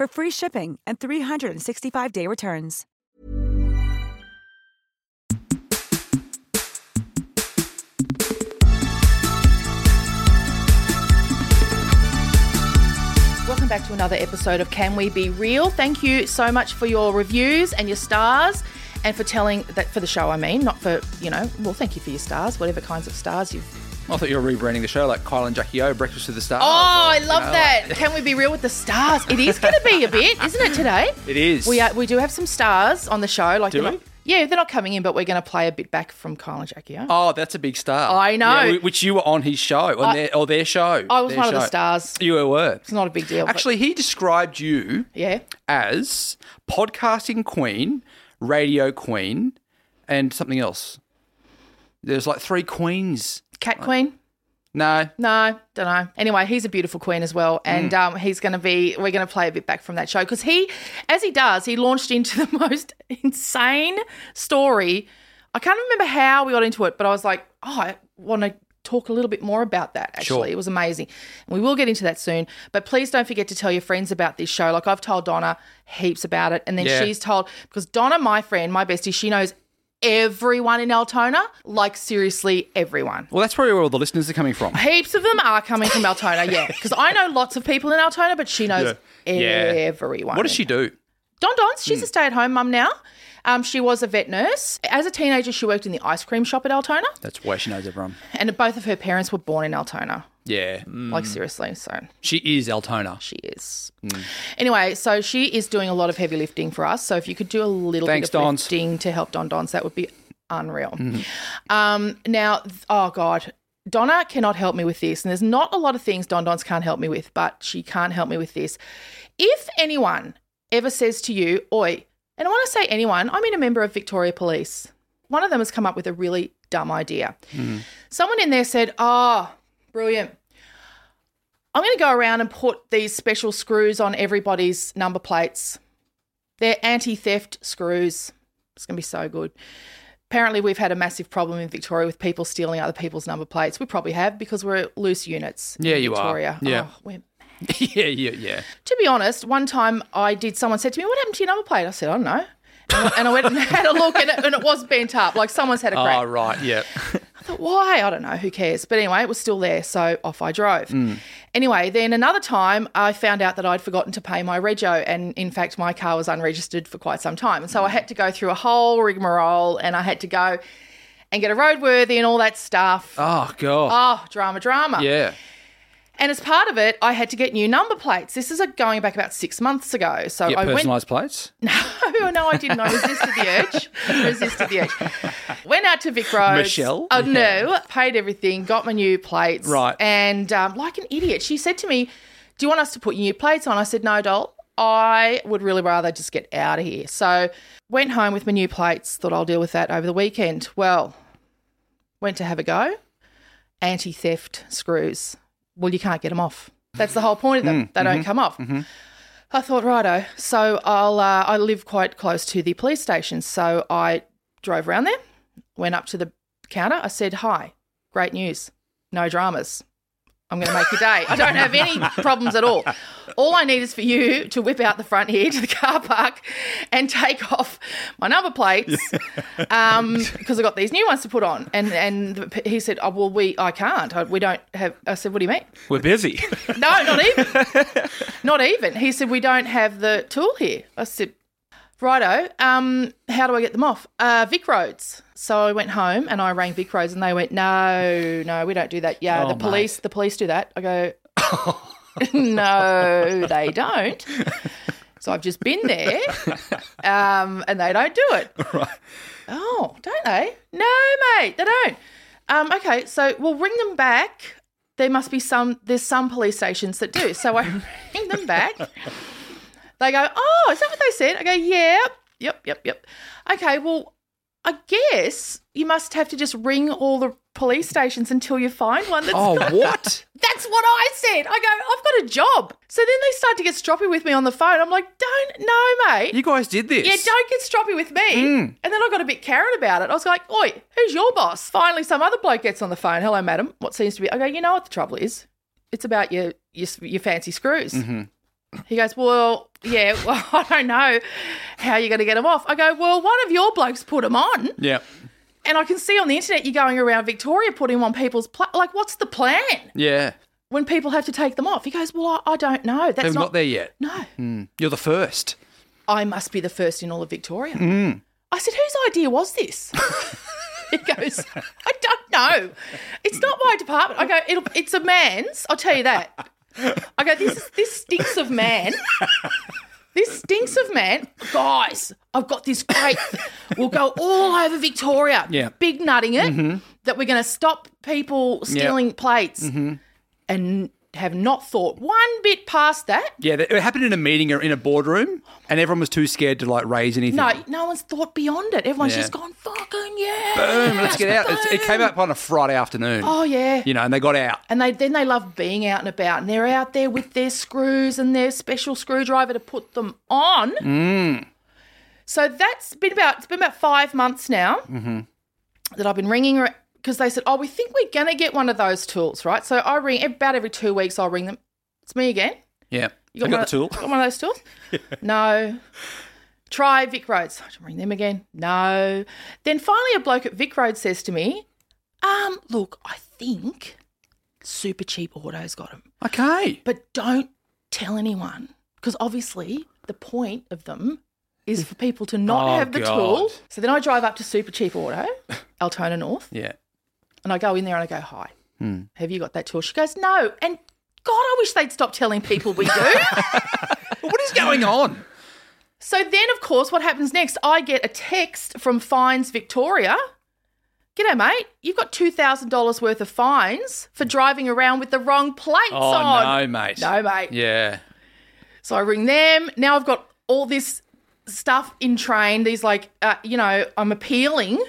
for free shipping and 365-day returns. Welcome back to another episode of Can We Be Real? Thank you so much for your reviews and your stars and for telling that for the show, I mean, not for, you know, well, thank you for your stars, whatever kinds of stars you've. I thought you were rebranding the show like Kyle and Jackie O, Breakfast with the Stars. Oh, I or, you love know, that. like- Can we be real with the stars? It is going to be a bit, isn't it, today? It is. We are, we do have some stars on the show. Like Do we? not- yeah, they're not coming in, but we're going to play a bit back from Kyle and Jackie O. Oh, that's a big star. I know. Yeah, which you were on his show, on I- their, or their show. I was one of the stars. You were. It's not a big deal. but- Actually, he described you yeah. as podcasting queen, radio queen, and something else. There's like three queens. Cat Queen? No. No, don't know. Anyway, he's a beautiful queen as well, and um, he's going to be. We're going to play a bit back from that show because he, as he does, he launched into the most insane story. I can't remember how we got into it, but I was like, oh, I want to talk a little bit more about that. Actually, Sure. it was amazing, and we will get into that soon. But please don't forget to tell your friends about this show. Like I've told Donna heaps about it, and then Yeah. she's told because Donna, my friend, my bestie, she knows everyone in Altona, like seriously everyone. Well, that's probably where all the listeners are coming from. Heaps of them are coming from Altona, yeah. Because I know lots of people in Altona, but she knows Yeah. Everyone. What does she do? Don Don's. She's hmm. a stay at home mum now. Um, she was a vet nurse. As a teenager, she worked in the ice cream shop at Altona, That's why she knows everyone. and both of her parents were born in Altona. Yeah. Mm. Like, seriously. So She is Altona. she is. Anyway, so she is doing a lot of heavy lifting for us. So if you could do a little Thanks, bit of Dons. lifting to help Don Dons, that would be unreal. Um, now, oh God, Donna cannot help me with this, and there's not a lot of things Don Dons can't help me with, but she can't help me with this. If anyone ever says to you, "Oi," and I want to say anyone, I mean a member of Victoria Police. One of them has come up with a really dumb idea. Someone in there said, "Oh, brilliant." I'm going to go around and put these special screws on everybody's number plates. They're anti theft screws. It's going to be so good. Apparently, we've had a massive problem in Victoria with people stealing other people's number plates. We probably have because we're loose units. in Yeah, you are. Victoria. Yeah. Oh, we're- yeah, yeah, yeah. to be honest, one time I did, someone said to me, What happened to your number plate? I said, I don't know. And I- went and had a look, and it, and it was bent up. Like someone's had a crack. Oh, right. Yeah. I thought, why? I don't know. Who cares? But anyway, it was still there. So off I drove. Mm. Anyway, then another time I found out that I'd forgotten to pay my rego. And in fact, my car was unregistered for quite some time. And so I Mm. had to go through a whole rigmarole and I had to go and get a roadworthy and all that stuff. Oh, God. Oh, drama, drama. yeah. And as part of it, I had to get new number plates. This is a, going back about six months ago. So Get I went. personalised plates. No, no, I didn't. I resisted the urge. resisted the urge. Went out to Vic Roads. Meshel? Oh, no. Paid everything, got my new plates. Right. And um, like an idiot, she said to me, Do you want us to put new plates on? I said, No, doll. I would really rather just get out of here. So went home with my new plates, thought I'll deal with that over the weekend. Well, went to have a go. Anti theft screws. Well, you can't get them off. That's the whole point of them. Mm, they don't mm-hmm, come off. Mm-hmm. I thought, righto. So I'll. Uh, I live quite close to the police station, so I drove around there, went up to the counter. I said, "Hi, great news, no dramas. I'm going to make your day. I don't have any problems at all. All I need is for you to whip out the front here to the car park and take off my number plates because I've got these new ones to put on." And and he said, "Oh well, we I can't. I, we don't have." I said, "What do you mean?" We're busy. No, not even. not even. He said, We don't have the tool here. I said, Righto, um, how do I get them off? Uh, VicRoads. So I went home and I rang VicRoads and they went, No, no, we don't do that. Yeah, Oh, the police the police do that. I go, No, they don't. So I've just been there, um, and they don't do it. Right. Oh, don't they? No, mate, they don't. Um, okay, so we'll ring them back. There must be some. There's some police stations that do. So I ring them back. They go, oh, is that what they said? I go, yeah, yep, yep, yep. Okay, well, I guess you must have to just ring all the police stations until you find one that's oh, got- what? that's what I said. I go, I've got a job. So then they start to get stroppy with me on the phone. I'm like, don't, no, mate. You guys did this. Yeah, don't get stroppy with me. Mm. And then I got a bit Karen about it. I was like, oi, who's your boss? Finally, some other bloke gets on the phone. Hello, madam. What seems to be? I go, you know what the trouble is? It's about your your, your fancy screws. Mm-hmm. He goes, well, yeah, well, I don't know how you're going to get them off. I go, well, one of your blokes put them on. Yeah. And I can see on the internet you're going around Victoria putting on people's, pla- like, what's the plan Yeah. when people have to take them off? He goes, well, I, I don't know. That's Haven't not there yet. No. Hmm. You're the first. I must be the first in all of Victoria. Hmm. I said, whose idea was this? he goes, I don't know. It's not my department. I go, It'll, it's a man's. I'll tell you that. I go, this this stinks of man. This stinks of man. Guys, I've got this great. We'll go all over Victoria. Yeah. Big nutting it mm-hmm. that we're going to stop people stealing plates mm-hmm. and have not thought one bit past that. Yeah, it happened in a meeting or in a boardroom, and everyone was too scared to like raise anything. No, no one's thought beyond it. Everyone's Yeah. just gone, fucking yeah. Boom, let's get out. It's, it came up on a Friday afternoon. Oh, yeah. You know, and they got out. And they then they love being out and about, and they're out there with their screws and their special screwdriver to put them on. Mm. So that's been about it's been about five months now Mm-hmm. that I've been ringing because they said, "Oh, we think we're gonna get one of those tools, right?" So I ring about every two weeks. I'll ring them. It's me again. Yeah. You I got one the of- tool. Got one of those tools? No. Try VicRoads. I ring them again. No. Then finally, a bloke at VicRoads says to me, "Um, look, I think Supercheap Auto's got them, Okay. but don't tell anyone because obviously the point of them." Is for people to not Oh, have the God. tool. So then I drive up to Supercheap Auto, Altona North, Yeah. And I go in there and I go, Hi, Hmm. have you got that tool? She goes, No. And God, I wish they'd stop telling people we do. What is going on? So then, of course, what happens next? I get a text from Fines Victoria. G'day, mate. You've got $2,000 worth of fines for driving around with the wrong plates Oh on. no, mate. No, mate. Yeah. So I ring them. Now I've got all this stuff in train. These, like, uh, you know, I'm appealing.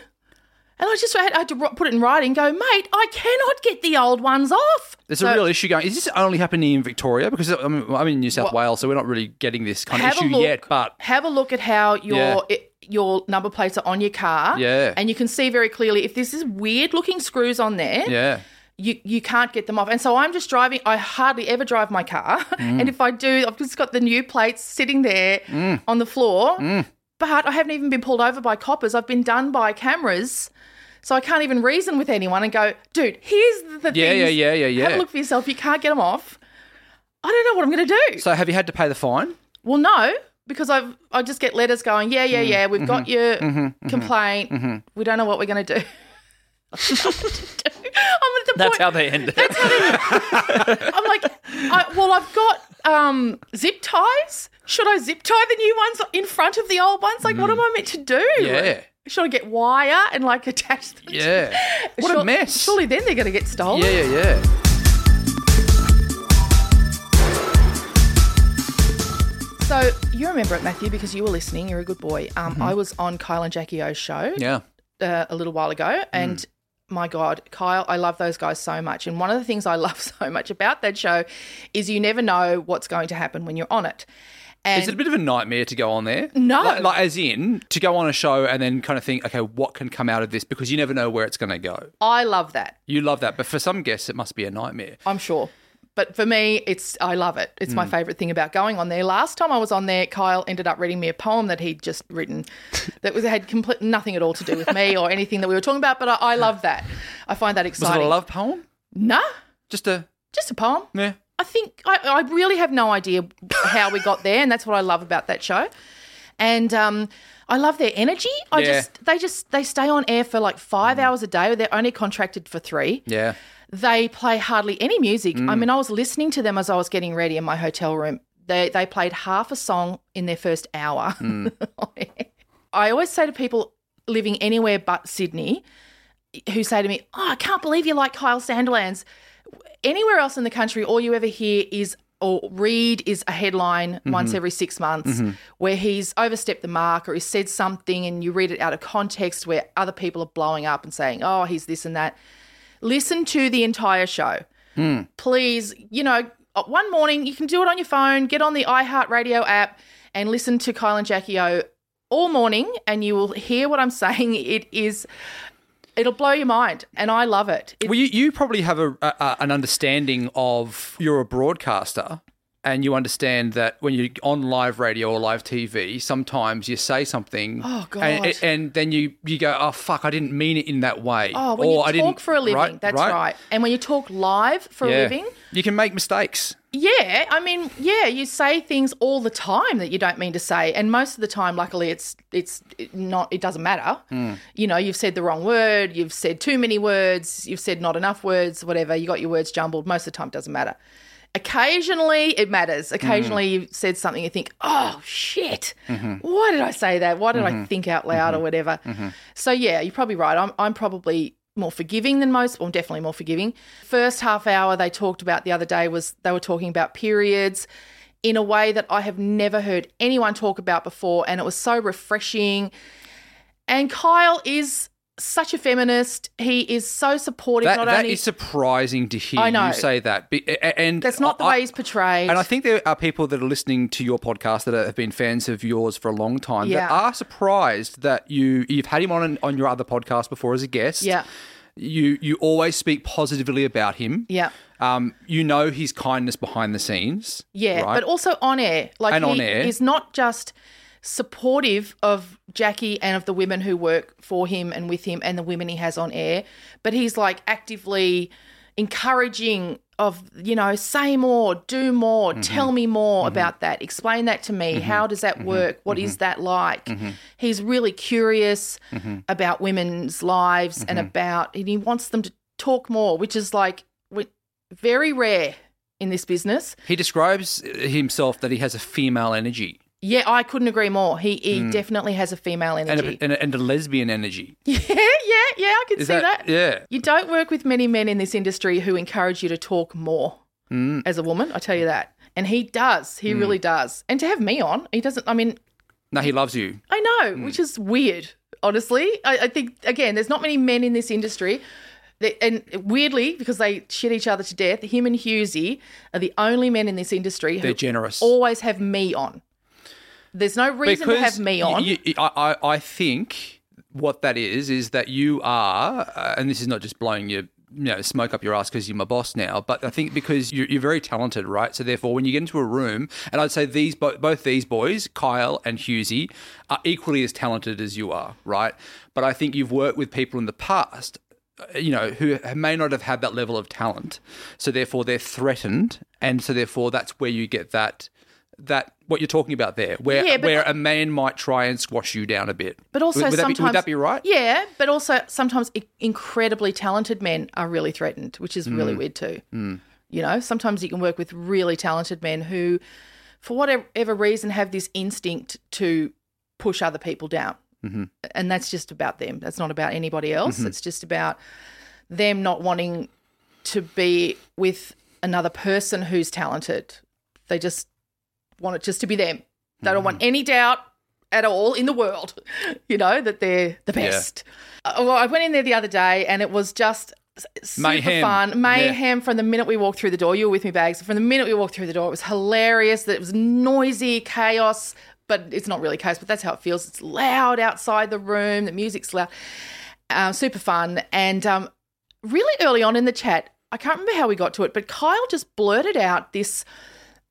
And I just had, I had to put it in writing go, mate, I cannot get the old ones off. There's So a real issue going. Is this only happening in Victoria? Because I mean, I'm in New South Wales, so we're not really getting this kind of issue look, yet. But have a look at how your Yeah. it, your number plates are on your car. Yeah. and you can see very clearly if this is weird looking screws on there. yeah, You, you can't get them off. And so I'm just driving. I hardly ever drive my car. Mm. And if I do, I've just got the new plates sitting there Mm. on the floor. But I haven't even been pulled over by coppers. I've been done by cameras. So I can't even reason with anyone and go, dude, here's the Yeah, things. yeah, yeah, yeah, yeah. Have a look for yourself. You can't get them off. I don't know what I'm going to do. So have you had to pay the fine? Well, no, because I've I just get letters going, yeah, Mm. yeah, yeah, we've Mm-hmm. got your complaint. We don't know what we're going to do. I'm at the That's point. how they end it. That's how they. end. I'm like, I, well, I've got um, zip ties. Should I zip tie the new ones in front of the old ones? Like, what am I meant to do? Mm. Yeah. Should I get wire and like attach them? to- Yeah. What a mess. Surely then they're going to get stolen. Yeah, yeah, yeah. So you remember it, Matthew, because you were listening. You're a good boy. Um, I was on Kyle and Jackie O's show Mm-hmm. Yeah. uh, a little while ago, and my God, Kyle, I love those guys so much. And one of the things I love so much about that show is you never know what's going to happen when you're on it. And Is it a bit of a nightmare to go on there? No. Like, like, as in, to go on a show and then kind of think, okay, what can come out of this? Because you never know where it's going to go. I love that. You love that. But for some guests, it must be a nightmare. I'm sure. But for me, it's I love it. It's Mm. my favorite thing about going on there. Last time I was on there, Kyle ended up reading me a poem that he'd just written that was had complete nothing at all to do with me or anything that we were talking about. But I, I love that. I find that exciting. Was it a love poem? Nah, Just a, just a poem. yeah. I think I, I really have no idea how we got there, and that's what I love about that show. And um, I love their energy. I Yeah. just they just they stay on air for like five hours a day. They're only contracted for three. Yeah. They play hardly any music. Mm. I mean, I was listening to them as I was getting ready in my hotel room. They they played half a song in their first hour. Mm. I always say to people living anywhere but Sydney who say to me, "Oh, I can't believe you like Kyle Sandilands." Anywhere else in the country, all you ever hear is or read is a headline Mm-hmm. once every six months where he's overstepped the mark or he said something and you read it out of context where other people are blowing up and saying, oh, he's this and that. Listen to the entire show. Please, you know, uh, one morning you can do it on your phone, get on the iHeartRadio app and listen to Kyle and Jackie O all morning and you will hear what I'm saying. It is, it'll blow your mind and I love it. It- Well, you, you probably have a, a, an understanding of you're a broadcaster and you understand that when you're on live radio or live TV, sometimes you say something. Oh, God. And, and then you, you go, oh, fuck, I didn't mean it in that way. Oh, when or you I didn't, talk for a living, right, that's right. And when you talk live for a living, You can make mistakes. yeah, I mean, yeah, you say things all the time that you don't mean to say, and most of the time, luckily, it's it's not. It doesn't matter. Hmm. You know, you've said the wrong word, you've said too many words, you've said not enough words, whatever. You got your words jumbled. Most of the time, it doesn't matter. Occasionally, it matters. Occasionally, Hmm. you've said something you think, oh shit, Mm-hmm. why did I say that? Why did I think out loud or whatever? Mm-hmm. So yeah, you're probably right. I'm I'm probably more forgiving than most, or definitely more forgiving. First half hour they talked about the other day was they were talking about periods in a way that I have never heard anyone talk about before, and it was so refreshing. And Kyle is such a feminist. He is so supportive. That, that only is surprising to hear I know. you say that. And that's not the I- way he's portrayed. And I think there are people that are listening to your podcast that have been fans of yours for a long time that are surprised that you you've had him on on your other podcast before as a guest. Yeah. You you always speak positively about him. Yeah. Um, you know his kindness behind the scenes. Yeah, right? but also on air. Like And he on air. is not just supportive of Jackie and of the women who work for him and with him and the women he has on air, but he's like actively encouraging of, you know, say more, do more, Mm-hmm. tell me more about that. Explain that to me. How does Mm-hmm. that work? What is that like? He's really curious Mm-hmm. about women's lives and about and he wants them to talk more, which is like very rare in this business. he describes himself that he has a female energy Yeah, I couldn't agree more. He he hmm. definitely has a female and energy. a, and a, and a lesbian energy. yeah, yeah, yeah, I can Is see that- that. yeah. You don't work with many men in this industry who encourage you to talk more Mm. as a woman, I tell you that. And he does. He hmm. really does. And to have me on, he doesn't I mean, No, he loves you. I know, hmm. which is weird, honestly. I, I think again, there's not many men in this industry. that- And weirdly, because they shit each other to death, him and Hughesy are the only men in this industry who They're generous. always have me on. There's no reason to have me on. you- you- I, I I think what that is is that you are, uh, and this is not just blowing your you know smoke up your ass because you're my boss now, but I think because you're, you're very talented, right? So therefore, when you get into a room, and I'd say these bo- both these boys, Kyle and Hughesy, are equally as talented as you are, right? But I think you've worked with people in the past uh, you know, who may not have had that level of talent. So therefore, they're threatened, and so therefore, that's where you get that that what you're talking about there, where Yeah, where a man might try and squash you down a bit. But also would, would sometimes that be, would that be right? Yeah, but also sometimes incredibly talented men are really threatened, which is Mm. really weird too. You know, sometimes you can work with really talented men who, for whatever reason, have this instinct to push other people down, Mm-hmm. and that's just about them. That's not about anybody else. It's just about them not wanting to be with another person who's talented. They just want it just to be them. They don't want Mm. any doubt at all in the world, you know, that they're the Yeah. best. Uh, well, I went in there the other day and it was just super Mayhem. fun. Mayhem from the minute we walked through the door. You were with me, Bags. From the minute we walked through the door, it was hilarious. That it was noisy, chaos, but it's not really chaos, but that's how it feels. It's loud outside the room, the music's loud. Um, super fun. And um, really early on in the chat, I can't remember how we got to it, but Kyle just blurted out this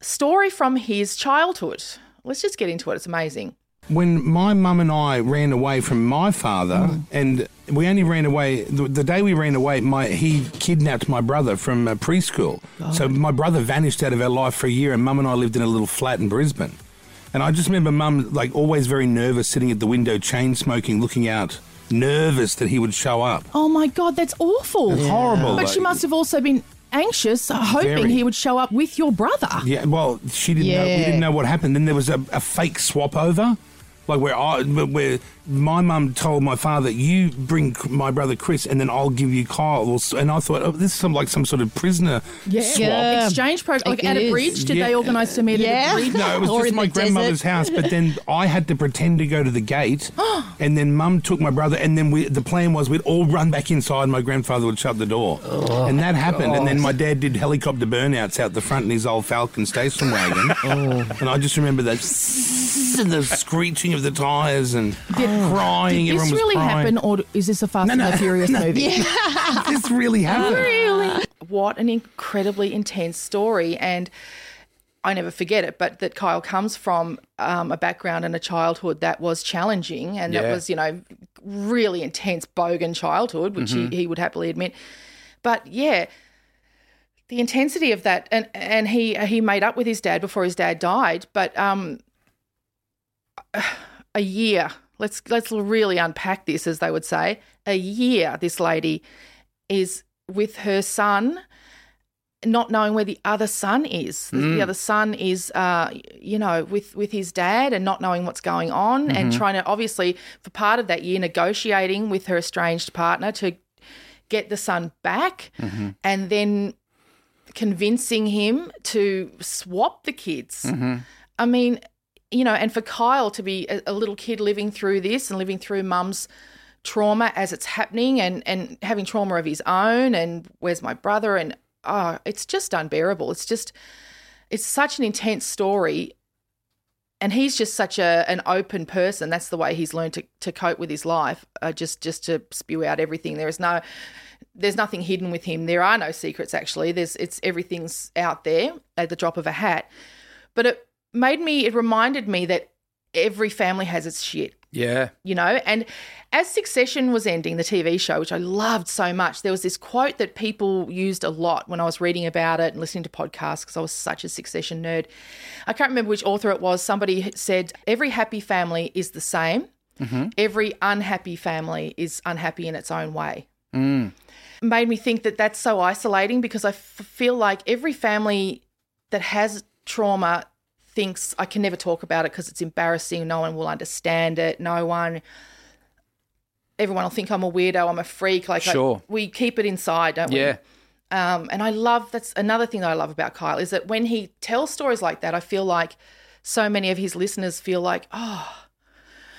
story from his childhood. Let's just get into it. It's amazing. when my mum and I ran away from my father, and we only ran away the, the day we ran away. My he kidnapped my brother from uh, preschool, so my brother vanished out of our life for a year, and mum and I lived in a little flat in Brisbane. And I just remember mum like always very nervous, sitting at the window, chain smoking, looking out, nervous that he would show up. Oh my God, that's awful. It's horrible. But she must have also been anxious, hoping Very. he would show up with your brother. Yeah, well, she didn't know. We Yeah. didn't know what happened. Then there was a, a fake swap over, like where I, where my mum told my father, "You bring my brother Chris, and then I'll give you Kyle." And I thought, oh, this is some like some sort of prisoner swap. Yeah. Exchange program, like It at a bridge. Did Yeah. they organise to meet Yeah. at a bridge? No, it was Or just my grandmother's desert. house. But then I had to pretend to go to the gate, and then Mum took my brother, and then we, the plan was we'd all run back inside. and My grandfather would shut the door, Oh, and that happened. And then my dad did helicopter burnouts out the front in his old Falcon station wagon, Oh. and I just remember that and the screeching of the tires and crying. Did Everyone this really crying. happen, or is this a Fast and the Furious movie? This really happened. Really? What an incredibly intense story, and I never forget it. But that Kyle comes from um, a background and a childhood that was challenging, and that was, you know, really intense bogan childhood, which he, he would happily admit. But yeah, the intensity of that, and and he he made up with his dad before his dad died, but um, a year. Let's let's really unpack this, as they would say. A year. This lady is with her son, not knowing where the other son is. The- The hmm. other son is, uh, you know, with with his dad, and not knowing what's going on, and mm-hmm. trying to obviously for part of that year negotiating with her estranged partner to get the son back, mm-hmm. and then convincing him to swap the kids. Mm-hmm. I mean, you know, and for Kyle to be a, a little kid living through this and living through mum's trauma as it's happening and, and having trauma of his own and where's my brother and oh, it's just unbearable. It's just it's such an intense story. And he's just such a an open person. That's the way he's learned to, to cope with his life. Uh, just just to spew out everything. There is no there's nothing hidden with him. There are no secrets actually. There's it's everything's out there at the drop of a hat. But it made me it reminded me that every family has its shit. Yeah. you know and as succession was ending the tv show which i loved so much there was this quote that people used a lot when i was reading about it and listening to podcasts because i was such a succession nerd. I can't remember which author it was. Somebody said every happy family is the same. Mm-hmm. Every unhappy family is unhappy in its own way. Mm. Made me think that that's so isolating because I f- feel like every family that has trauma thinks I can never talk about it because it's embarrassing. No one will understand it. No one, everyone will think I'm a weirdo. I'm a freak. Like I- Sure. we keep it inside, don't we? Yeah. Um, and I love that's another thing that I love about Kyle is that when he tells stories like that, I feel like so many of his listeners feel like, oh,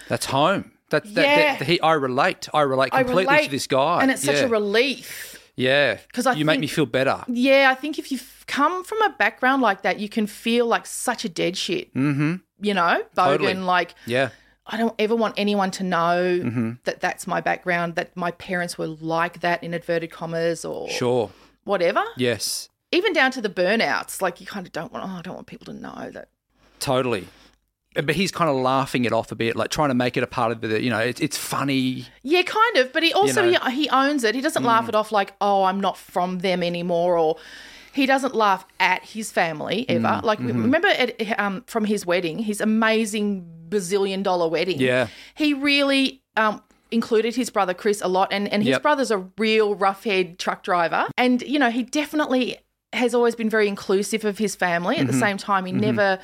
That's home. That, that, Yeah. that- he, I relate. I relate I completely relate, to this guy. and it's such Yeah. a relief. Yeah. 'Cause I you make me feel better. Yeah, I think if you've come from a background like that, you can feel like such a dead shit. Mm-hmm. You know, bogan. Totally. Like Yeah. I don't ever want anyone to know Mm-hmm. that that's my background. That my parents were like that in inverted commas or Sure. whatever. Yes. Even down to the burnouts. Like you kind of don't want. Oh, I don't want people to know that. Totally. But he's kind of laughing it off a bit, like trying to make it a part of the, you know, it's it's funny. Yeah, kind of. But he also know. Mm. he, he owns it. He doesn't laugh it off like, oh, I'm not from them anymore, or He doesn't laugh at his family ever. Mm, like mm-hmm. remember at, um, from his wedding, his amazing bazillion dollar wedding. Yeah. he really um, included his brother Chris a lot, and and his Yep. brother's a real rough head truck driver, and you know he definitely has always been very inclusive of his family. Mm-hmm. At the same time, he never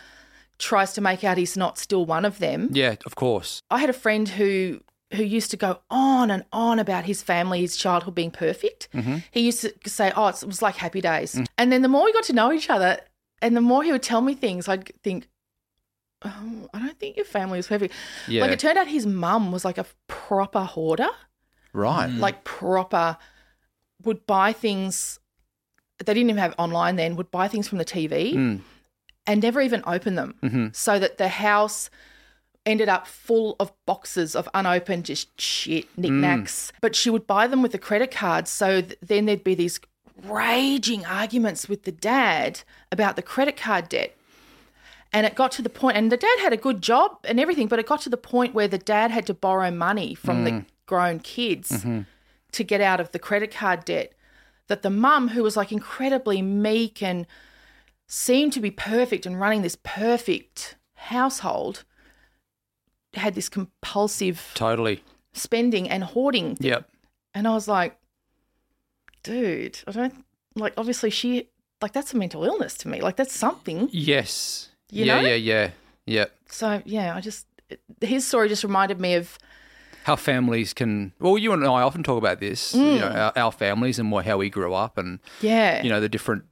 tries to make out he's not still one of them. Yeah, of course. I had a friend who who used to go on and on about his family, his childhood being perfect. Mm-hmm. He used to say, "Oh, it was like happy days." And then the more we got to know each other, and the more he would tell me things, I'd think, oh, "I don't think your family is perfect." Yeah. Like it turned out his mum was like a proper hoarder, Right. like proper would buy things. They didn't even have online then. Would buy things from the TV Mm. And never even open them, Mm-hmm. so that the house ended up full of boxes of unopened just shit knickknacks. Mm. But she would buy them with a credit card, so th- then there'd be these raging arguments with the dad about the credit card debt. And it got to the point, and the dad had a good job and everything, but it got to the point where the dad had to borrow money from the mm. grown kids mm-hmm. to get out of the credit card debt. That the mum, who was like incredibly meek and seemed to be perfect and running this perfect household, had this compulsive Totally. spending and hoarding. thing. Yep. And I was like, dude, I don't like, obviously, she, like, that's a mental illness to me. Like, that's something. Yes. You yeah, know? yeah, yeah, yeah. So, yeah, I just, his story just reminded me of, How families can. Well, you and I often talk about this. Mm. You know, our, our families and what, how we grew up, and yeah. you know the different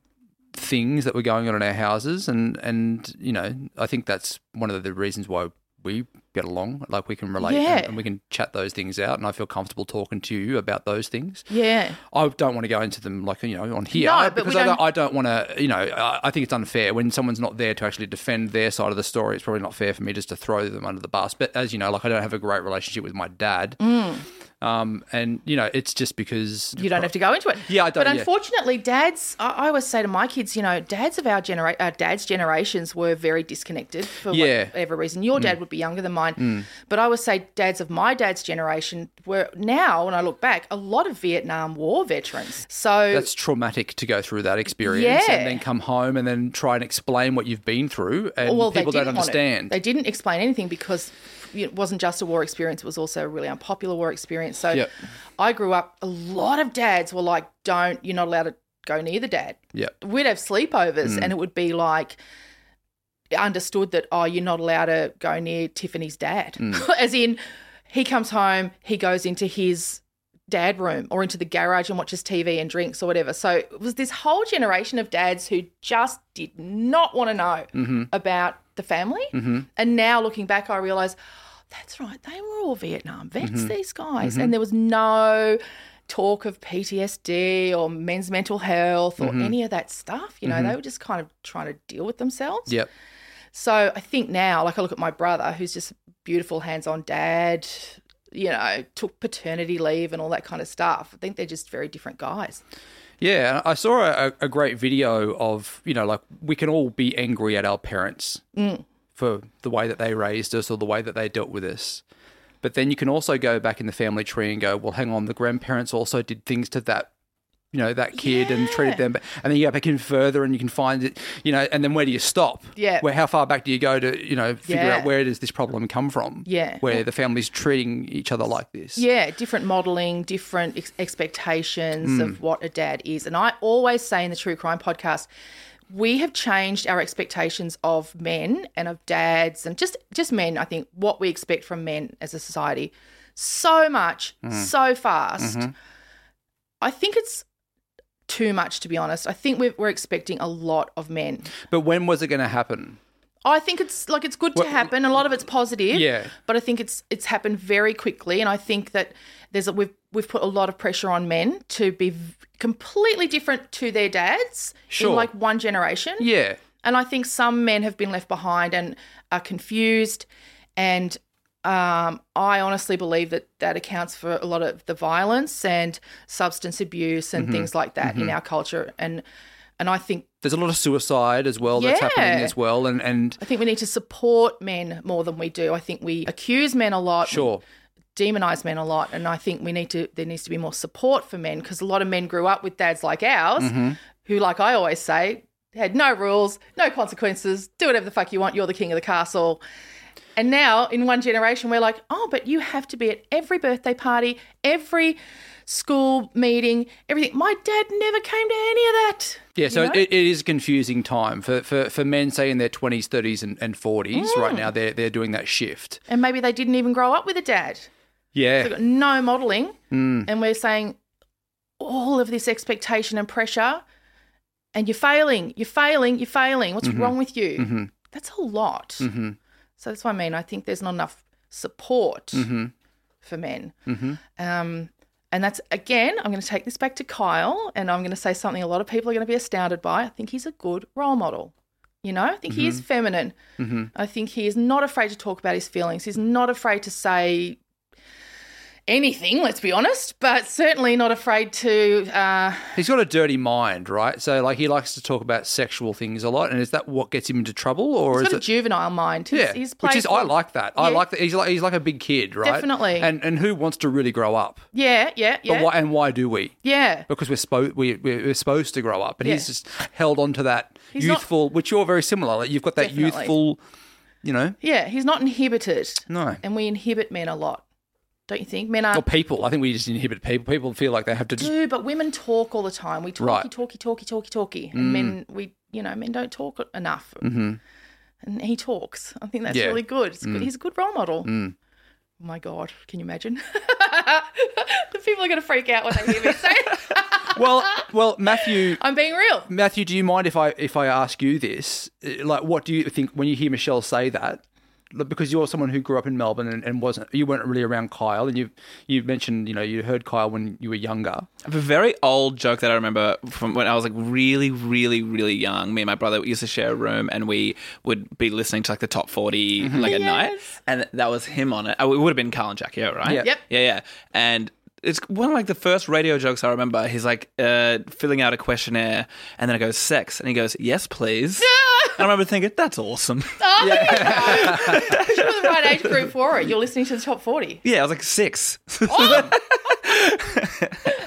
things that were going on in our houses, and and you know, I think that's one of the reasons why we get along. Like we can relate Yeah. and, and we can chat those things out, and I feel comfortable talking to you about those things. yeah. I don't want to go into them like you know on here No, but because I, don't- I don't want to. You know, I, I think it's unfair when someone's not there to actually defend their side of the story. It's probably not fair for me just to throw them under the bus. But as you know, like I don't have a great relationship with my dad, mm. Um, and you know, it's just because You don't have to go into it. Yeah, I don't- But yeah. unfortunately, dads, I, I always say to my kids, you know, dads of our genera- our dad's generations were very disconnected for Yeah. whatever reason. Your dad mm. would be younger than mine. Mm. But I always say dads of my dad's generation were now, when I look back, a lot of Vietnam War veterans. So that's traumatic to go through that experience Yeah. and then come home and then try and explain what you've been through, and well, people don't didn't want to- understand. They didn't explain anything because it wasn't just a war experience; it was also a really unpopular war experience. So, Yep. I grew up. A lot of dads were like, "Don't you're not allowed to go near the dad." Yep. We'd have sleepovers, Mm. and it would be like understood that oh, you're not allowed to go near Tiffany's dad, Mm. as in he comes home, he goes into his dad room or into the garage and watches TV and drinks or whatever. So it was this whole generation of dads who just did not want to know Mm-hmm. about the family. And now looking back, I realize that's right, they were all Vietnam vets, Mm-hmm. these guys. And there was no talk of PTSD or men's mental health Mm-hmm. or any of that stuff. You know, they were just kind of trying to deal with themselves. Yep. So I think now, like I look at my brother, who's just a beautiful hands-on dad, you know, took paternity leave and all that kind of stuff. I think they're just very different guys. Yeah, I saw a, a great video of you know like we can all be angry at our parents for the way that they raised us or the way that they dealt with us, but then you can also go back in the family tree and go, well, hang on, the grandparents also did things to that. You know that kid and treated them, and then you go back in further, and you can find it. You know, and then where do you stop? Yeah. where how far back do you go to you know figure Yeah. out where does this problem come from? Yeah. where the family's treating each other like this. Yeah, different modeling, different ex- expectations Hmm. of what a dad is. And I always say in the True Crime podcast, we have changed our expectations of men and of dads and just just men, I think, what we expect from men as a society so much, Hmm. so fast. Mm-hmm. I think it's too much to be honest. I think we're, we're expecting a lot of men. but when was it going to happen? I think it's like it's good to Well, happen. A lot of it's positive. Yeah. But I think it's it's happened very quickly, and I think that there's a, we've we've put a lot of pressure on men to be v- completely different to their dads Sure. in like one generation. Yeah, And I think some men have been left behind and are confused. And um, I honestly believe that that accounts for a lot of the violence and substance abuse Mm-hmm. and things like that in our culture. And and I think there's a lot of suicide as well that's happening as well, and and I think we need to support men more than we do. I think we accuse men a lot. sure. demonize men a lot and i think we need to there needs to be more support for men because a lot of men grew up with dads like ours Mm-hmm. who, like I always say, had no rules, no consequences, do whatever the fuck you want, you're the king of the castle. And now, in one generation, we're like, oh, but you have to be at every birthday party, every school meeting, everything. My dad never came to any of that. Yeah, so You know? it, it is a confusing time for, for, for men, say in their twenties, thirties, and, and forties. Mm. Right now, they're they're doing that shift. and maybe they didn't even grow up with a dad. Yeah, They've got no modelling, Mm. and we're saying all of this expectation and pressure, and you're failing, you're failing, you're failing. What's Mm-hmm. wrong with you? That's a lot. So that's what I mean. I think there's not enough support Mm-hmm. for men. Um, and that's again, I'm going to take this back to Kyle, and I'm going to say something a lot of people are going to be astounded by. I think he's a good role model. You know, I think he Mm-hmm. is feminine. I think he is not afraid to talk about his feelings. He's not afraid to say anything, let's be honest, but certainly not afraid to. Uh, he's got a dirty mind, right? So like he likes to talk about sexual things a lot, and is that what gets him into trouble, or he's is got a juvenile mind. He's, yeah, he's which is I like that. I like that. He's like he's like a big kid, right? Definitely. And and who wants to really grow up? Yeah, yeah, yeah. But why and why do we? Yeah. Because we're supposed we, we're supposed to grow up, and Yeah. he's just held on to that He's not- youthful, which you're very similar. Like you've got that Definitely. youthful, you know, Yeah, he's not inhibited. No. And we inhibit men a lot. Don't you think? Men are or people. I think we just inhibit people. People feel like they have to just do, but women talk all the time. We talky, Right. talky, talky, talky, talky. And men we you know, men don't talk enough. Mm-hmm. And he talks. I think that's Yeah. really good. It's good. He's a good role model. Oh my God, can you imagine? the people are going to freak out when they hear me say well, well, Matthew. I'm being real. Matthew, do you mind if I if I ask you this? Uh, Like, what do you think when you hear Meshel say that? Like, Because you're someone who grew up in Melbourne and, and wasn't you weren't really around Kyle, and you've you've mentioned you know you heard Kyle when you were younger. I have a very old joke that I remember from when I was like really, really, really young. Me and my brother used to share a room, and we would be listening to like the top 40 like at night, and that was him on it. Oh, it would have been Carl and Jackie, O, right? Yeah. Yep. Yeah, yeah. And it's one of like the first radio jokes I remember. He's like uh, filling out a questionnaire, and then it goes sex, and he goes yes, please. And I remember thinking that's awesome. Oh, yeah, You're the right age group for it. You're listening to the top 40. yeah, I was like six. Oh!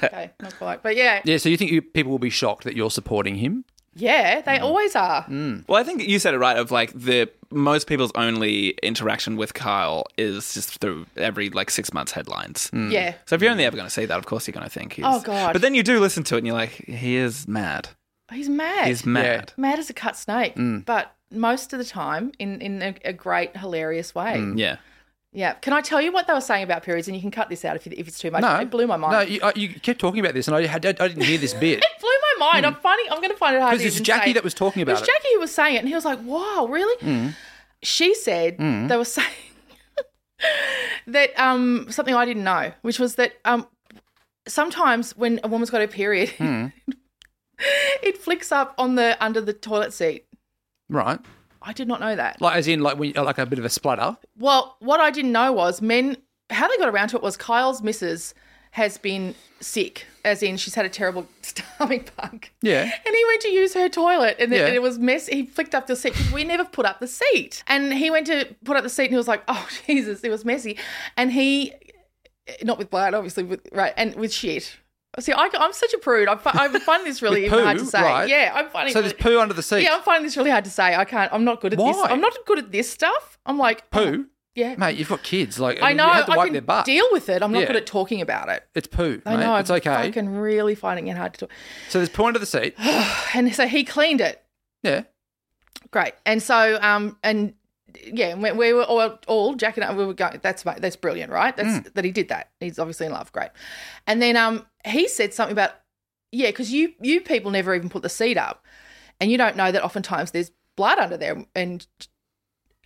Okay, not quite. But yeah, Yeah, so you think you, people will be shocked that you're supporting him? yeah, they mm. always are. Mm. Well, I think you said it right. Of like the most people's only interaction with Kyle is just through every like six months headlines. Mm. Yeah. So if you're only ever going to see that, of course you're going to think he's. Oh, God. But then you do listen to it, and you're like, he is mad. He's mad. He's mad. mad as a cut snake, but most of the time in, in a, a great, hilarious way. Yeah. Yeah. Can I tell you what they were saying about periods? And you can cut this out if, you- if it's too much. No, It blew my mind. No, you, uh, you kept talking about this, and I had I didn't hear this bit. it blew my mind. I'm finding. I'm going to find it hard. Because to it's even Jackie say. that was talking It about was it. Jackie who was saying it, and he was like, "Wow, really?" She said they were saying that um, something I didn't know, which was that um, sometimes when a woman's got her period, it flicks up on the under the toilet seat. Right, I did not know that. like as in like when like a bit of a splutter. Well, what I didn't know was men. How they got around to it was Kyle's missus has been sick, as in she's had a terrible stomach bug. Yeah. And he went to use her toilet, and, then, Yeah. and it was mess. He flicked up the seat because we never put up the seat, and he went to put up the seat, and he was like, "Oh Jesus, it was messy," and he, not with blood, obviously, with right, and with shit. See, I, I'm such a prude. I, fi- I find this really even hard to say. right. Yeah, I'm finding. So there's poo under the seat. Yeah, I'm finding this really hard to say. I can't. I'm not good at this. I'm not good at this stuff. I'm like Poo? Yeah, Mate, you've got kids. Like I know. you have to I wipe can their butt. deal with it. I'm not Yeah. good at talking about it. It's poo. I mate. know. It's okay. I'm okay. fucking really finding it hard to talk. So there's poo under the seat. And so he cleaned it. Yeah. Great. And so, um, and yeah, we, we were all, all Jack and I, we were going. That's that's brilliant, right? That's that he did that. He's obviously in love. Great. And then, um, he said something about yeah, because you you people never even put the seat up, and you don't know that oftentimes there's blood under there. And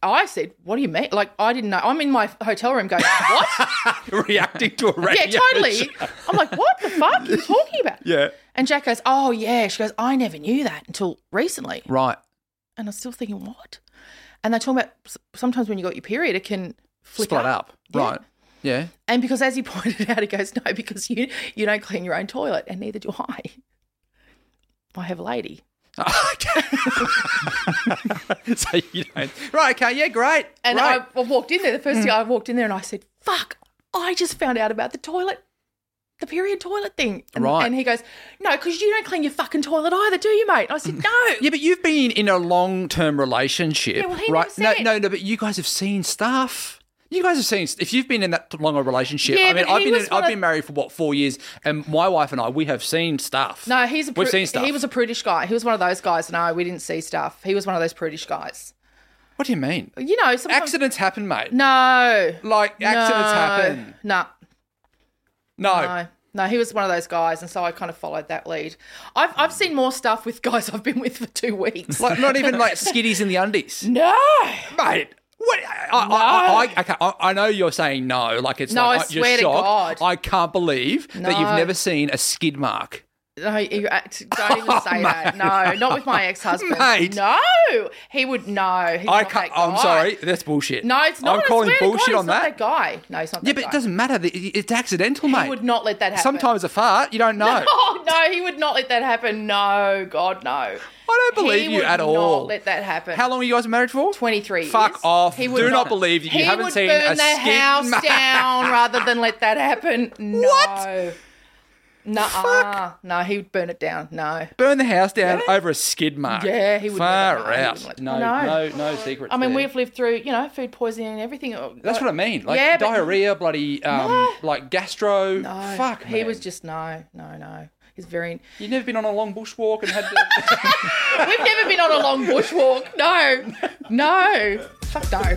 I said, "What do you mean?" Like I didn't know. I'm in my hotel room going, "What?" Reacting to a radio yeah, totally. I'm like, "What the fuck are you talking about?" Yeah. And Jack goes, "Oh yeah." She goes, "I never knew that until recently." Right. And I'm still thinking, what? And they talk about sometimes when you got your period, it can flick Split up. up. Yeah. Right. Yeah. And because as you pointed out, it goes, no, because you you don't clean your own toilet, and neither do I. I have a lady. so you don't. Right. Okay. Yeah. Great. And right. I, I walked in there. The first hmm. thing I walked in there, and I said, "Fuck! I just found out about the toilet." The period toilet thing. And, Right. And he goes, no, because you don't clean your fucking toilet either, do you, mate? I said, mm. no. Yeah, but you've been in a long term relationship, Yeah, well, he right? never said. No, no, no. But you guys have seen stuff. You guys have seen if you've been in that long a relationship. Yeah, I mean, I've been in, I've been married for what four years, and my wife and I we have seen stuff. No, he's a we've seen stuff. He was a prudish guy. He was one of those guys. No, we didn't see stuff. He was one of those prudish guys. What do you mean? You know, sometimes Accidents happen, mate. No, Like accidents no, happen. No, No. no, no. He was one of those guys, and so I kind of followed that lead. I've I've seen more stuff with guys I've been with for two weeks. Like not even like skitties in the undies, no, mate. What? I, I, I, I, okay, I, I know you're saying no, like it's No, like I you're swear to shocked. God. I can't believe that you've never seen a skid mark. No. You act, don't even say oh, that. No, not with my ex-husband. Mate. No, he would no. I not can't. that I'm sorry, that's bullshit. No, it's not. I'm calling God, bullshit he's on not that. guy. No, he's not. That Yeah, but guy. it doesn't matter. It's accidental, He mate. He would not let that happen. Sometimes a fart, you don't know. Oh no, he would not let that happen. No, God, no. I don't believe He you would at all. Not let that happen. How long are you guys married for? 23 Fuck years. off. He Do would not believe that you he haven't would seen burn a the house down rather than let that happen. No. What? Nuh-uh. No, he would burn it down. No. Burn the house down over a skid mark. Yeah, he would Far no, out. wouldn't No, No. no, no secrets. I mean, there. we've lived through, you know, food poisoning and everything. That's what I mean. Like Yeah, but- diarrhea, bloody, um, No. like gastro. No, Fuck. He man. was just no, no, no. He's very. You've never been on a long bushwalk and had to. We've never been on a long bushwalk. No, no, fuck no.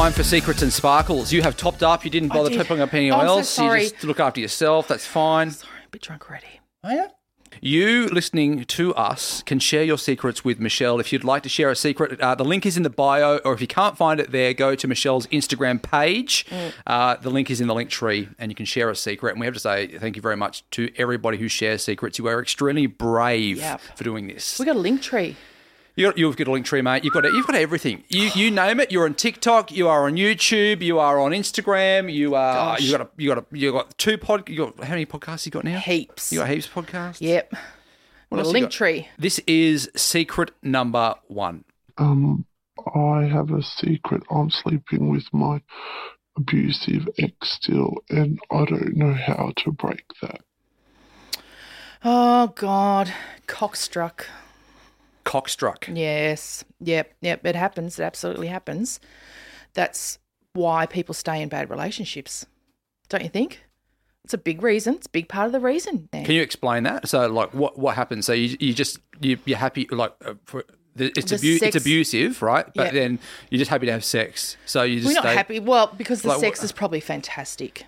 Time for secrets and sparkles. You have topped up. You didn't bother did. topping up anyone I'm so else. sorry. You just look after yourself. That's fine. Sorry, I'm a bit drunk already. Oh, yeah. You listening to us can share your secrets with Meshel. If you'd like to share a secret, uh, the link is in the bio, or if you can't find it there, go to Meshel's Instagram page. Mm. Uh, the link is in the link tree, and you can share a secret. And we have to say thank you very much to everybody who shares secrets. You are extremely brave Yep. for doing this. We got a link tree. You got, you've got a link tree, mate. You've got it. you've got everything. You you name it. You're on TikTok. You are on YouTube. You are on Instagram. You are Gosh. you got a, you got a, you got two pod. You got how many podcasts you got now? Heaps. You got heaps of podcasts. Yep. What Got else a you link got? tree. This is secret number one. Um, I have a secret. I'm sleeping with my abusive ex still, and I don't know how to break that. Oh God, cockstruck. Cockstruck. Yes. Yep. Yep. It happens. It absolutely happens. That's why people stay in bad relationships. Don't you think? It's a big reason. It's a big part of the reason. Can you explain that? So, like, what what happens? So you you just you you're happy like uh, for, it's The abu- sex- it's abusive, right? But Yeah. then you're just happy to have sex. So you just We're not stay- happy. Well, because the Like, sex what- is probably fantastic.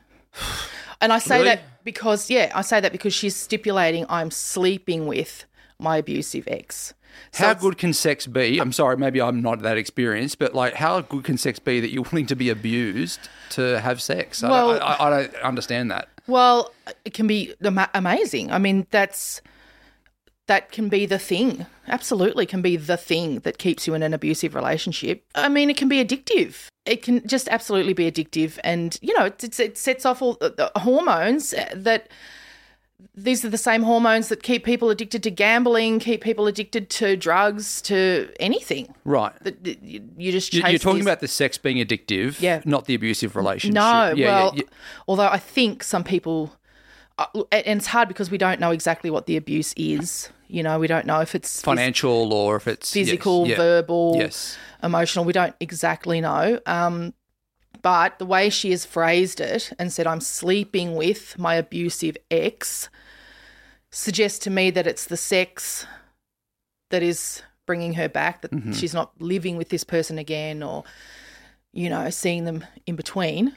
And I say Really? that because, yeah, I say that because she's stipulating I'm sleeping with my abusive ex. So How good can sex be? I'm sorry, maybe I'm not that experienced, but like, how good can sex be that you're willing to be abused to have sex? I, Well- don't, I, I don't understand that. Well, it can be amazing. I mean, that's that can be the thing. Absolutely, can be the thing that keeps you in an abusive relationship. I mean, it can be addictive. It can just absolutely be addictive, and you know, it, it sets off all the the hormones that. These are the same hormones that keep people addicted to gambling, keep people addicted to drugs, to anything. Right. That that you you just You're talking these- about the sex being addictive, Yeah. not the abusive relationship. No, Yeah, well, yeah, although I think some people, uh, and it's hard because we don't know exactly what the abuse is. You know, we don't know if it's phys- financial or if it's yes, physical, yeah. verbal, Yes. emotional. We don't exactly know. Um, But the way she has phrased it and said, I'm sleeping with my abusive ex, suggests to me that it's the sex that is bringing her back, that Mm-hmm. she's not living with this person again or, you know, seeing them in between,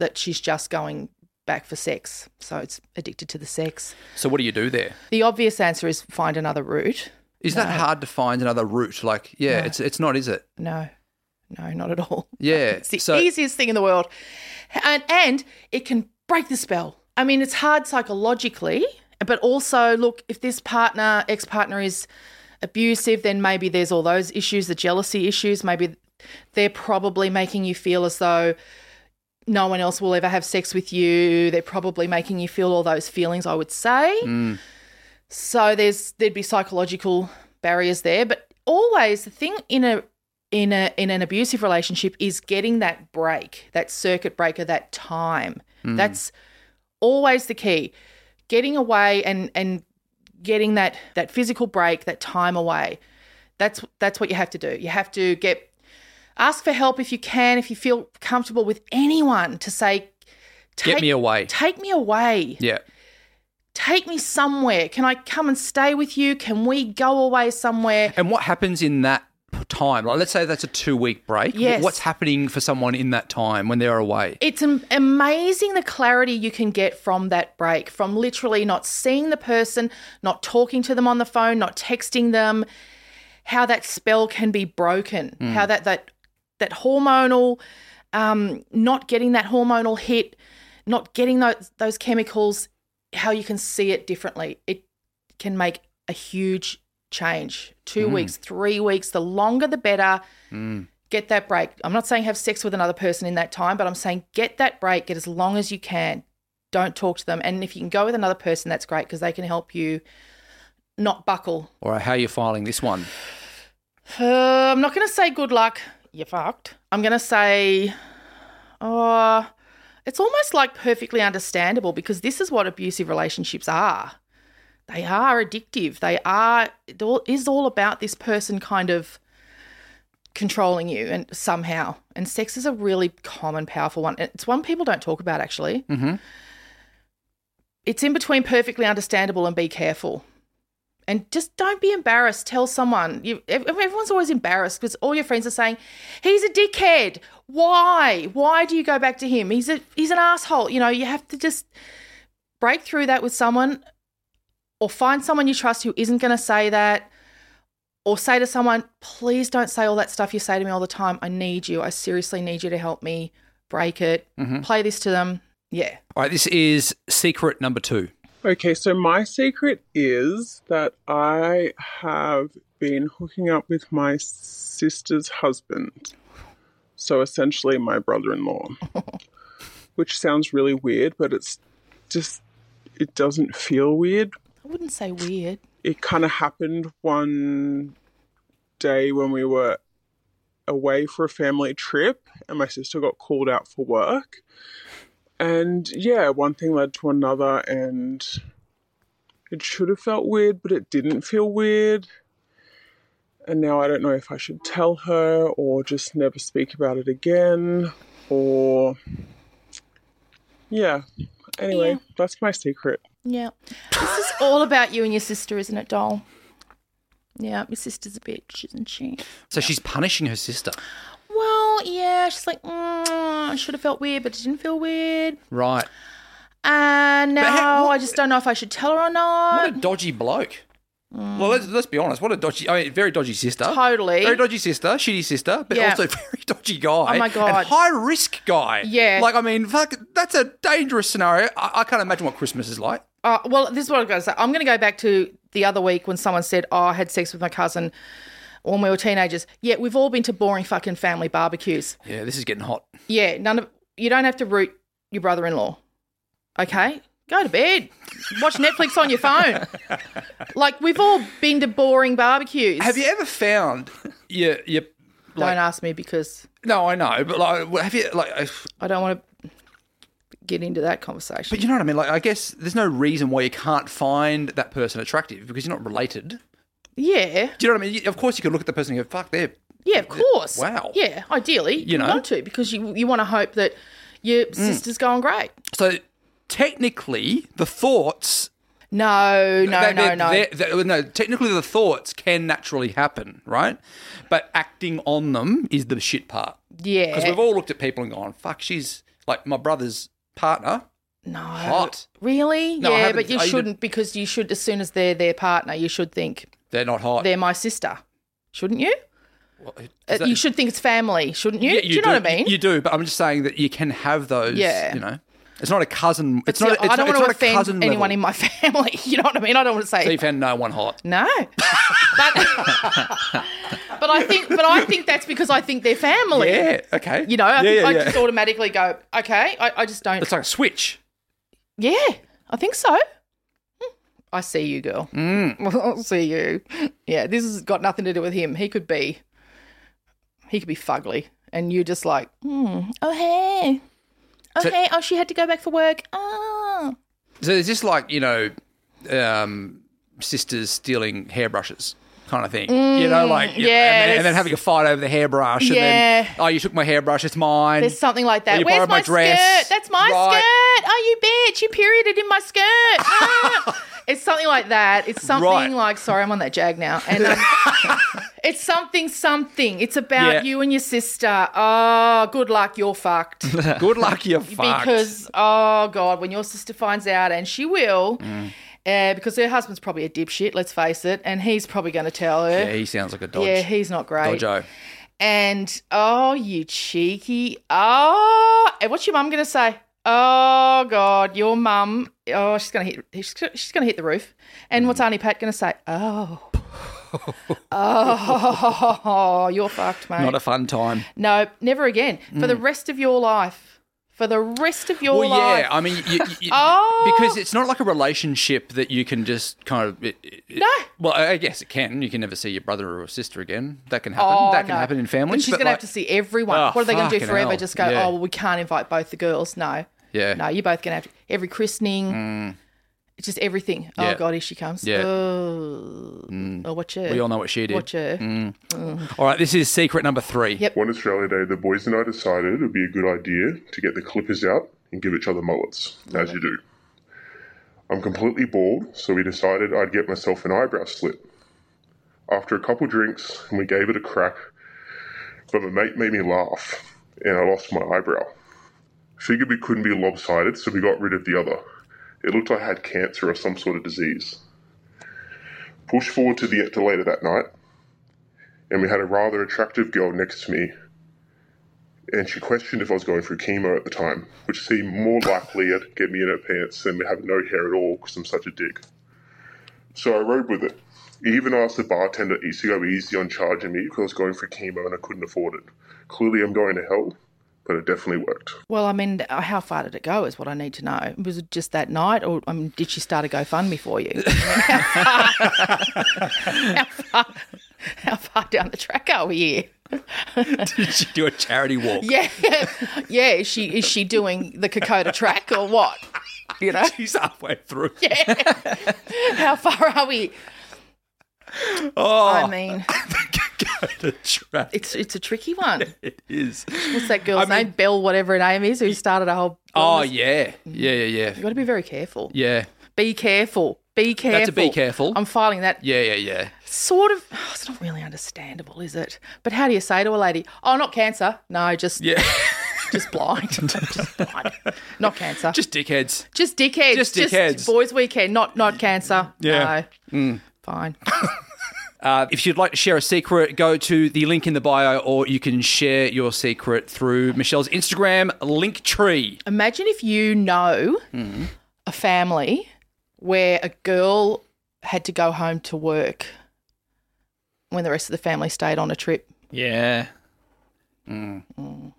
that she's just going back for sex. So it's addicted to the sex. So what do you do there? The obvious answer is find another route. Is that hard to find another route? Like, yeah, it's it's not, is it? No, no, not at all. Yeah. It's the so easiest thing in the world. And, and it can break the spell. I mean, it's hard psychologically, but also, look, if this partner, ex partner is abusive, then maybe there's all those issues, the jealousy issues. Maybe they're probably making you feel as though no one else will ever have sex with you. They're probably making you feel all those feelings, I would say. Mm. So there's there'd be psychological barriers there, but always the thing in a in a in an abusive relationship is getting that break, that circuit breaker, that time. Hmm. That's always the key. Getting away and and getting that that physical break, that time away. That's that's what you have to do. You have to get ask for help if you can, if you feel comfortable with anyone to say Get "Take- me away." Take me away yeah. take me somewhere. Can I come and stay with you? Can we go away somewhere? And what happens in that time? Like, let's say that's a two week break. Yes. What's happening for someone in that time when they're away? It's amazing the clarity you can get from that break, from literally not seeing the person, not talking to them on the phone, not texting them, how that spell can be broken, how that that that hormonal, um, not getting that hormonal hit, not getting those those chemicals, how you can see it differently. It can make a huge change. Two weeks, three weeks, the longer the better. Get that break. I'm not saying have sex with another person in that time, but I'm saying get that break, get as long as you can. Don't talk to them. And if you can go with another person, that's great because they can help you not buckle. Or how are you filing this one? Uh, I'm not going to say good luck. You're fucked. I'm going to say, oh, it's almost like perfectly understandable because this is what abusive relationships are. They are addictive. They are, it all, is all about this person kind of controlling you and somehow. And sex is a really common, powerful one. It's one people don't talk about actually. Mm-hmm. It's in between perfectly understandable and be careful. And just don't be embarrassed. Tell someone. You, everyone's always embarrassed because all your friends are saying, "He's a dickhead. Why? Why do you go back to him? He's a he's an asshole." You know, you have to just break through that with someone, or find someone you trust who isn't going to say that, or say to someone, "Please don't say all that stuff you say to me all the time. I need you. I seriously need you to help me break it." Mm-hmm. Play this to them. Yeah. All right, this is secret number two. Okay, so my secret is that I have been hooking up with my sister's husband. So essentially, my brother in law. Which sounds really weird, but it's just, it doesn't feel weird. I wouldn't say weird. It kind of happened one day when we were away for a family trip, and my sister got called out for work. And yeah, one thing led to another, and it should have felt weird, but it didn't feel weird. And now I don't know if I should tell her or just never speak about it again, or. Yeah. Anyway, Yeah. that's my secret. Yeah. This is all about you and your sister, isn't it, doll? Yeah, your sister's a bitch, isn't she? So she's punishing her sister. Well, yeah, she's like, mm, I should have felt weird, but it didn't feel weird. Right. And how- now what- I just don't know if I should tell her or not. What a dodgy bloke. Well, let's, let's be honest. What a dodgy, I mean, very dodgy sister. Totally. Very dodgy sister, shitty sister, but Yeah. also very dodgy guy. Oh my God. And high risk guy. Yeah. Like, I mean, fuck, that's a dangerous scenario. I, I can't imagine what Christmas is like. Uh, well, this is what I'm going to say. I'm going to go back to the other week when someone said, "Oh, I had sex with my cousin when we were teenagers." Yeah, we've all been to boring fucking family barbecues. Yeah, this is getting hot. Yeah, none of you don't have to root your brother-in-law. Okay, go to bed, watch Netflix on your phone. Like we've all been to boring barbecues. Have you ever found your, your Don't ask me because no, I know, but like, have you, like, if- I don't want to get into that conversation. but you know what I mean? Like, I guess there's no reason why you can't find that person attractive because you're not related. yeah, Do you know what I mean? Of course, you could look at the person and go, fuck, they're Yeah, of course. Wow. Yeah, ideally, you, know. want to because you you want to hope that your Mm. sister's going great. So technically, the thoughts. No, no, they- no, they're- no. they're- they're- no. Technically, the thoughts can naturally happen, right? But acting on them is the shit part. Yeah. Because we've all looked at people and gone, "Fuck, she's like my brother's partner." no. Hot. Really? No, yeah, but you shouldn't because you should as soon as they're their partner, you should think They're not hot. they're my sister. Shouldn't you? Well, Uh, that- you should think it's family, shouldn't you? Yeah, do you know what I mean? You do, but I'm just saying that you can have those. Yeah. You know, it's not a cousin. It's See, not. A, it's I don't it's want to offend anyone level. in my family. You know what I mean? I don't want to say So you found no one hot. No. but, but I think but I think that's because I think they're family. Yeah. Okay. You know, I, yeah, think yeah, I yeah. just automatically go, okay, I, I just don't It's like a switch. Yeah, I think so. Hmm. I see you, girl. Mm. I see you. Yeah, this has got nothing to do with him. He could be he could be fugly. And you're just like, hmm, oh hey. Oh So- oh she had to go back for work. Oh So it's just like you know, um, sisters stealing hairbrushes. Kind of thing, you know, like you know, Mm, yeah, and, then, and then having a fight over the hairbrush, and then Yeah. oh, you took my hairbrush, it's mine. There's something like that. you Where's my, my dress. skirt? That's my Right. skirt. Oh, you bitch! You perioded in my skirt. It's something like that. It's something Right. like sorry, I'm on that jag now, and um, it's something something. It's about Yeah. you and your sister. Oh, good luck. You're fucked. Good luck, you're fucked. because oh god, when your sister finds out, and she will. Mm. Uh, because her husband's probably a dipshit, let's face it, and he's probably going to tell her. yeah, he sounds like a dodge. Yeah, he's not great. Dodgo. And oh, you cheeky. Oh, and what's your mum going to say? Oh God, your mum. Oh, she's going to hit. She's, to hit the roof. And mm-hmm. what's Auntie Pat going to say? Oh. oh, you're fucked, mate. Not a fun time. no, never again. For the mm. rest of your life. For the rest of your Well, life. yeah, I mean, you, you, Oh. because it's not like a relationship that you can just kind of. It, it- No. Well, I guess it can. You can never see your brother or sister again. That can happen. Oh, that can no. happen in But families. she's but going to have to see everyone. Oh, what are they going to do forever? hell. Just go, Yeah. oh, well, we can't invite both the girls. No. Yeah. No, you're both going to have to. Every christening. Mm. It's just everything. Oh, God, here she comes. Yeah. Oh, oh watch her. We all know what she did. Watch her. Mm. Mm. All right, this is secret number three. Yep. One Australia Day, the boys and I decided it would be a good idea to get the clippers out and give each other mullets, as you do. I'm completely bald, so we decided I'd get myself an eyebrow slit. After a couple drinks, we gave it a crack, but my mate made me laugh, and I lost my eyebrow. Figured we couldn't be lopsided, so we got rid of the other. It looked like I had cancer or some sort of disease. Push forward to the to later that night, and we had a rather attractive girl next to me, and she questioned if I was going through chemo at the time, which seemed more likely to get me in her pants than me having no hair at all because I'm such a dick. So I rode with it. Even asked the bartender to go easy on charging me because I was going through chemo and I couldn't afford it. Clearly, I'm going to hell, but it definitely worked. Well, I mean, uh, how far did it go is what I need to know. Was it just that night, or I mean, did she start a GoFundMe for you? how, far, how far down the track are we here? Did she do a charity walk? Yeah, yeah. Is she is she doing the Kokoda track or what? You know, She's halfway through. Yeah. how far are we? Oh, I mean, track. it's it's a tricky one. It is. What's that girl's I mean- name? Belle, whatever her name is, who started a whole. Oh yeah, yeah, yeah, mm. yeah, You got to be very careful. yeah. Be careful. Be careful. That's a be careful. I'm filing that. Yeah, yeah, yeah. Sort of. oh, it's not really understandable, is it? But how do you say to a lady, "Oh, not cancer"? No, just Yeah. just blind. just blind. Not cancer. Just dickheads. Just dickheads. Just dickheads. boys' weekend. Not not cancer. Yeah. No. Mm. Fine. Uh, if you'd like to share a secret, go to the link in the bio, or you can share your secret through Meshel's Instagram link tree. Imagine if you know Mm-hmm. a family where a girl had to go home to work when the rest of the family stayed on a trip. Yeah. Mm.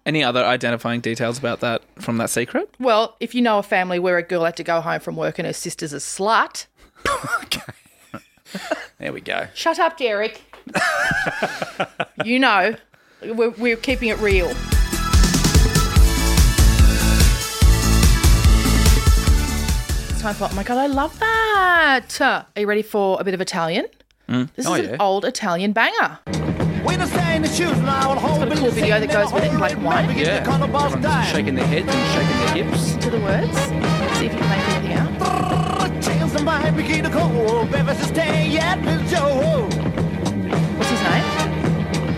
Any other identifying details about that from that secret? Well, if you know a family where a girl had to go home from work and her sister's a slut, There we go. shut up, Derek. you know, we're, we're keeping it real. It's time for, oh my God, I love that. Are you ready for a bit of Italian? Mm. This Oh, is yeah. an old Italian banger. It's got a cool video that goes with it in black and white. Yeah. Everyone's shaking their heads and shaking their hips. To the words. See if you can make anything out. What's his name?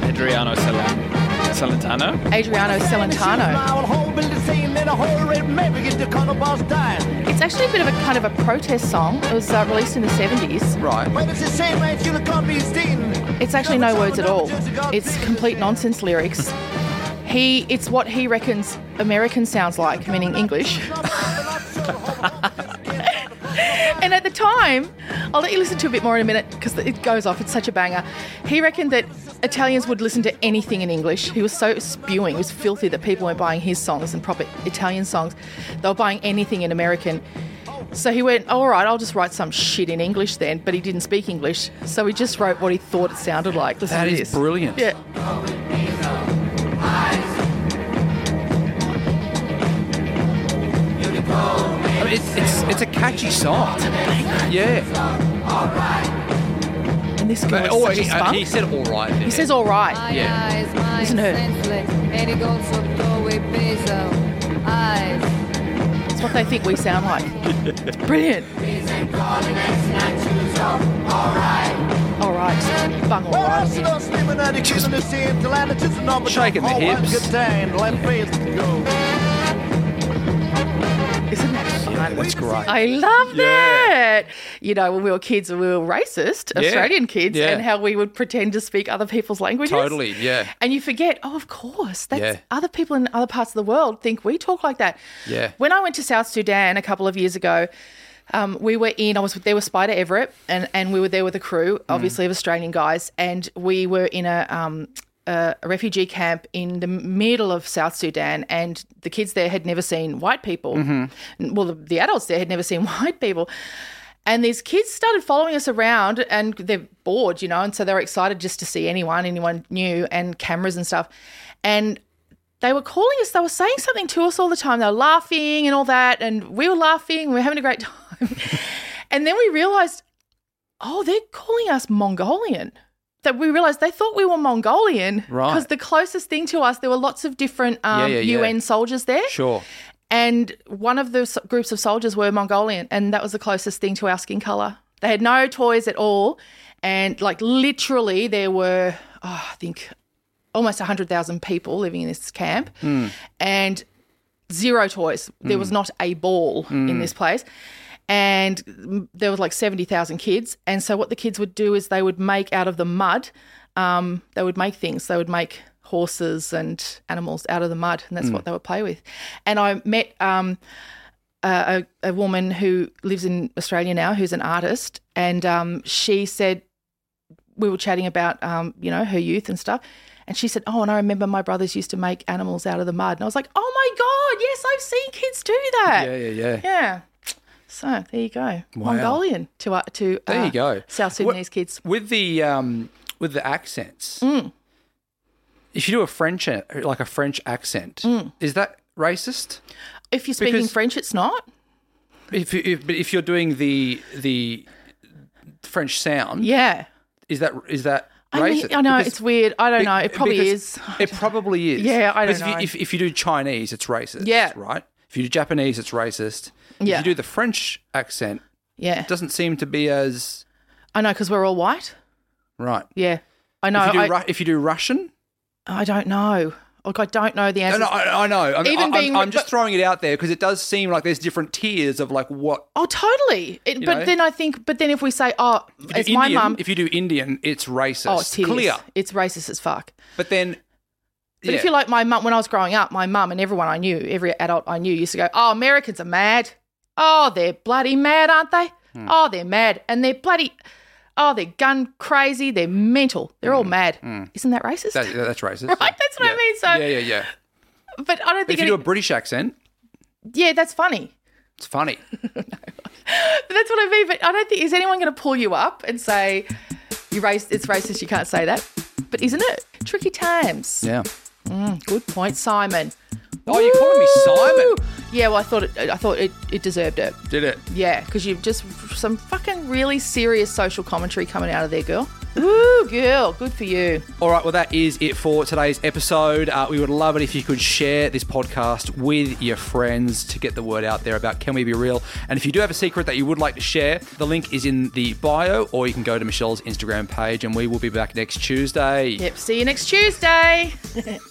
Adriano Celan- Celentano. Adriano Celentano. It's actually a bit of a kind of a protest song. It was uh, released in the 70s. Right. It's actually no words at all. It's complete nonsense lyrics. He, it's what he reckons American sounds like, meaning English. and at the time, I'll let you listen to a bit more in a minute because it goes off. It's such a banger. He reckoned that Italians would listen to anything in English. He was so spewing, he was filthy that people weren't buying his songs and proper Italian songs. They were buying anything in American. So he went, all right, I'll just write some shit in English then. But he didn't speak English, so he just wrote what he thought it sounded like. Listen That is brilliant. Yeah. I mean, it's, it's, it's a catchy song. Yeah. And this guy is oh, such a he, uh, spunk. he said all right there. He says all right. Yeah. Listen to her. It's what they think we sound like. It's brilliant. All right. Bung all right. Shaking the hips. Isn't that fun? That's great. I love Yeah. that. You know, when we were kids, we were racist, Yeah. Australian kids, Yeah. and how we would pretend to speak other people's languages. Totally, yeah. And you forget, oh, of course, that's other people in other parts of the world think we talk like that. Yeah. When I went to South Sudan a couple of years ago, um, we were in. I was there with Spider Everett, and and we were there with a crew, Mm. obviously of Australian guys, and we were in a. Um, a refugee camp in the middle of South Sudan, and the kids there had never seen white people. Mm-hmm. Well, the, the adults there had never seen white people. And these kids started following us around and they're bored, you know, and so they were excited just to see anyone, anyone new, and cameras and stuff. And they were calling us, they were saying something to us all the time. They were laughing and all that, and we were laughing, we were having a great time. and then we realized, oh, they're calling us Mongolian. That we realized they thought we were Mongolian Right. because the closest thing to us, there were lots of different um, Yeah, yeah, yeah. UN soldiers there. Sure. And one of the groups of soldiers were Mongolian, and that was the closest thing to our skin color. They had no toys at all, and like literally, there were, oh, I think, almost hundred thousand people living in this camp, hmm. and zero toys. There was hmm. not a ball in hmm. this place. And mm, there was like 70,000 kids. And so, what the kids would do is they would make out of the mud, um, they would make things. They would make horses and animals out of the mud, and that's what they would play with. And I met um, a, a a woman who lives in Australia now, who's an artist, and um, she said we were chatting about um, you know her youth and stuff, and she said, "Oh, and I remember my brothers used to make animals out of the mud," and I was like, "Oh my god, yes, I've seen kids do that." Yeah, yeah, yeah. Yeah. So there you go, Mongolian to uh, to There uh, you go. South Sudanese kids. With the um, with the accents, Mm. if you do a French like a French accent, Mm. is that racist? If you're speaking because- French, it's not. If, you- if but if you're doing the the French sound, Yeah. is that is that I racist? mean, I know Because- it's weird. I don't know. It probably is. It probably is. Yeah, I don't Because if you- know. If, if you do Chinese, it's racist. Yeah. Right. If you do Japanese, it's racist. If you do the French accent, Yeah. it doesn't seem to be as I know because we're all white. right. Yeah. I know. if you do I, Ru- if you do Russian, I don't know. Like I don't know the answer. no, I, I know. I mean, Even I, being- I'm, I'm just but- throwing it out there because it does seem like there's different tiers of like what. Oh, totally. It, but know? then I think, but then if we say, oh, If you as do my Indian, mum, if you do Indian, it's racist. oh, it's hideous. clear. It's racist as fuck. But then, But yeah. if you like my mum, when I was growing up, my mum and everyone I knew, every adult I knew, used to go, "Oh, Americans are mad. Oh, they're bloody mad, aren't they? Hmm. Oh, they're mad, and they're bloody. Oh, they're gun crazy. They're mental. They're all mad. Isn't that racist? Hmm. that, that's racist. Right, that's what I mean, so- yeah, yeah, yeah. but I don't think. if you do a British accent, yeah, that's funny. it's funny. But that's what I mean. But I don't think is anyone going to pull you up and say you race. It's racist. You can't say that. But isn't it tricky times? Yeah. Good point, Simon. Oh, you're calling me Simon? Yeah, well, I thought it. I thought it, it deserved it. Did it? Yeah, because you've just some fucking really serious social commentary coming out of there, girl. Woo, girl. Good for you. All right, well, that is it for today's episode. Uh, we would love it if you could share this podcast with your friends to get the word out there about Can We Be Real? And if you do have a secret that you would like to share, the link is in the bio, or you can go to Meshel's Instagram page, and we will be back next Tuesday. Yep. See you next Tuesday.